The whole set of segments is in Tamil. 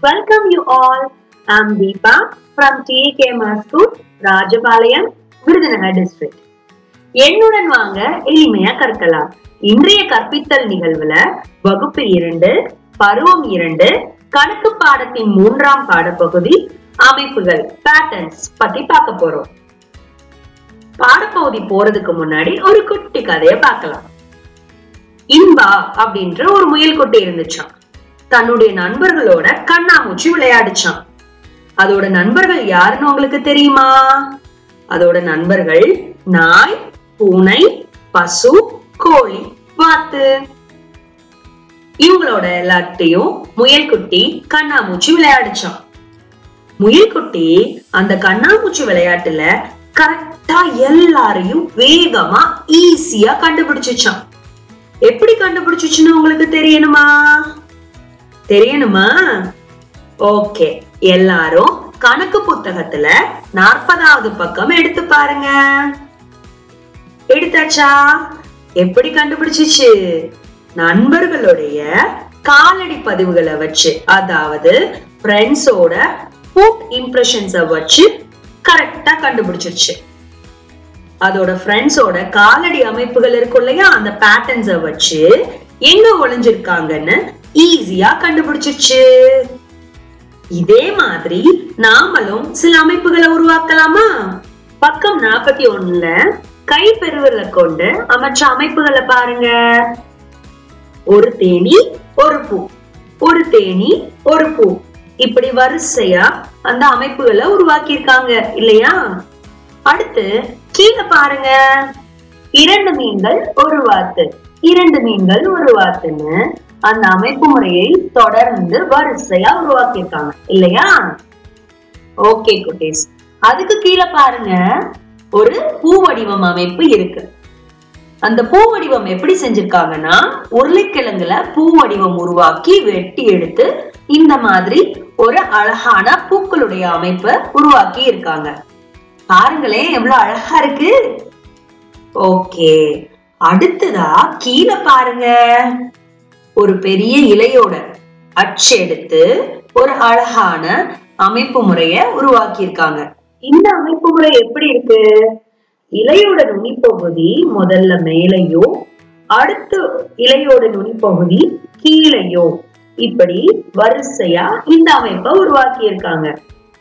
Welcome you all. I'm Deepa from TK School, Rajapalayam Virudhunagar district என்னுடன் வாங்க எளிமையா கற்கலாம். இன்றைய கற்பித்தல் நிகழ்வுல வகுப்பு இரண்டு பருவம் இரண்டு கணக்கு பாடத்தின் மூன்றாம் பாடப்பகுதி அமைப்புகள் பேட்டர்ன்ஸ் பத்தி பார்க்க போறோம். பாடப்பகுதி போறதுக்கு முன்னாடி ஒரு குட்டி கதைய பார்க்கலாம். இன்பா அப்படின்ற ஒரு முயல் குட்டி இருந்துச்சான் தன்னுடைய நண்பர்களோட கண்ணாமூச்சி விளையாடுச்சான். அதோட நண்பர்கள் யாருன்னு உங்களுக்கு தெரியுமா? அதோட நண்பர்கள் நாய் பூனை பசு கோழி வாத்து. இவங்களோட எல்லாத்தையும் முயல்குட்டி கண்ணாமூச்சி விளையாடுச்சான். முயல்குட்டி அந்த கண்ணாமூச்சி விளையாட்டுல கரெக்டா எல்லாரையும் வேகமா ஈஸியா கண்டுபிடிச்சிச்சான். எப்படி கண்டுபிடிச்சிச்சுன்னு உங்களுக்கு தெரியணுமா? தெரியணுமா? ஓகே எல்லாரும் கணக்கு புத்தகத்துல நாற்பதாவது பக்கம் எடுத்து பாருங்க. எடுத்தாச்சா? எப்படி கண்டுபிடிச்சிச்சு? நண்பர்களுடைய காலடி பதிவுகளை வச்சு அதாவது ஃப்ரெண்ட்ஸோட ஃபுட் இம்ப்ரெஷன்ஸ வச்சு கரெக்டா கண்டுபிடிச்சிருச்சு. அதோட ஃப்ரெண்ட்ஸோட காலடி அமைப்புகள் இருக்கும் இல்லையா? அந்த பேட்டர்ன்ஸ வச்சு எங்க ஒளிஞ்சிருக்காங்கன்னு ஈஸியா கண்டுபிடிச்சிருச்சு. இதே மாதிரி நாமளும் சில அமைப்புகளை உருவாக்கலாமா? பக்கம் நாற்பத்தி ஒண்ணுல கை பெருவிரல கொண்டு அமைச்ச அமைப்புகளை பாருங்க. ஒரு தேனி ஒரு பூ. ஒரு தேனி ஒரு பூ. இப்படி வரிசையா அந்த அமைப்புகளை உருவாக்கி இருக்காங்க இல்லையா? அடுத்து கீழே பாருங்க. இரண்டு மீன்கள் ஒரு வாத்து. இரண்டு மீன்கள் ஒரு வாத்துன்னு அந்த அமைப்பு முறையை தொடர்ந்து வரிசையா உருவாக்கியிருக்காங்க. இல்லையா? ஓகே குட்டீஸ். அதுக்கு கீழே பாருங்க. ஒரு பூ வடிவம் அமைப்பு இருக்கு. அந்த பூ வடிவம் எப்படி செஞ்சிருக்காங்கன்னா உருளைக்கிழங்குல பூ வடிவம் உருவாக்கி வெட்டி எடுத்து இந்த மாதிரி ஒரு அழகான பூக்களுடைய அமைப்பை உருவாக்கி இருக்காங்க. பாருங்களேன் எவ்வளவு அழகா இருக்கு. ஓகே அடுத்ததா கீழே பாருங்க. ஒரு பெரிய இலையோட அச்சு எடுத்து ஒரு அழகான அமைப்பு முறைய உருவாக்கி இருக்காங்க இந்த அமைப்பு முறை எப்படி இருக்கு? இலையோட நுனிப்பகுதி முதல்ல மேலையோ அடுத்து இலையோட நுனிப்பகுதி கீழையோ. இப்படி வரிசையா இந்த அமைப்பை உருவாக்கி இருக்காங்க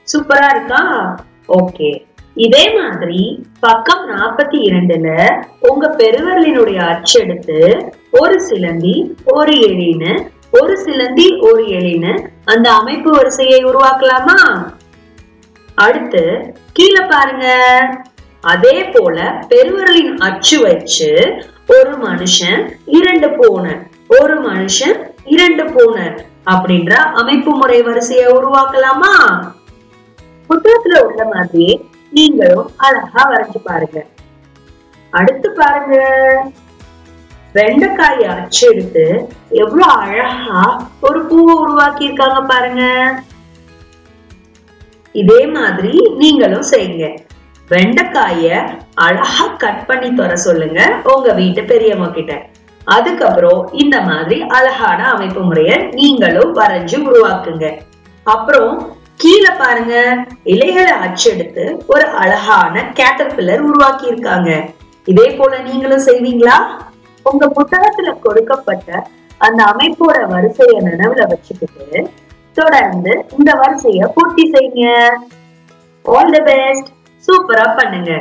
சூப்பரா இருக்கா? ஓகே. இதே மாதிரி பக்கம் நாற்பத்தி இரண்டுல உங்க பெருவரலினுடைய அச்செடுத்து ஒரு சிலந்தி ஒரு எழின்னு ஒரு சிலந்தி ஒரு எழின்னு அந்த அமைப்பு வரிசையை உருவாக்கலாமா? அடுத்து கீழே பாருங்க. அதே போல பெருவரலின் அச்சு வச்சு ஒரு மனுஷன் இரண்டு பூனை ஒரு மனுஷன் இரண்டு பூனை அப்படின்ற அமைப்பு முறை வரிசையை உருவாக்கலாமா? புத்தகத்துல உள்ள மாதிரி நீங்களும் அழகா வரைஞ்சு பாருங்க. அடுத்து பாருங்க. வெண்டைக்காயை அச்சு எடுத்து எவ்வளவு அழகா ஒரு பூவை உருவாக்கி இருக்காங்க பாருங்க. இதே மாதிரி நீங்களும் செய்யுங்க. வெண்டைக்காய அழகா கட் பண்ணி தர சொல்லுங்க உங்க வீட்டு பெரியம்மா கிட்ட. அதுக்கப்புறம் இந்த மாதிரி அழகான அமைப்பு முறைய நீங்களும் வரைஞ்சு உருவாக்குங்க. அப்புறம் கீழே பாருங்க இலைகளை அச்செடுத்து ஒரு அழகான கேட்டர் பில்லர் உருவாக்கி இருக்காங்க இதே போல நீங்களும் செய்வீங்களா? உங்க புத்தகத்துல கொடுக்கப்பட்ட அந்த அமைப்போட வரிசைய நினைவுல வச்சுக்கிட்டு தொடர்ந்து இந்த வரிசைய பூர்த்தி செய்யுங்க. ஆல் தி பெஸ்ட் சூப்பரா பண்ணுங்க.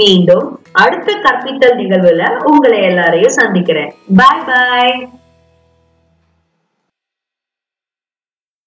மீண்டும் அடுத்த கற்பித்தல் நிகழ்வுல உங்களை எல்லாரையும் சந்திக்கிறேன். பாய் பாய்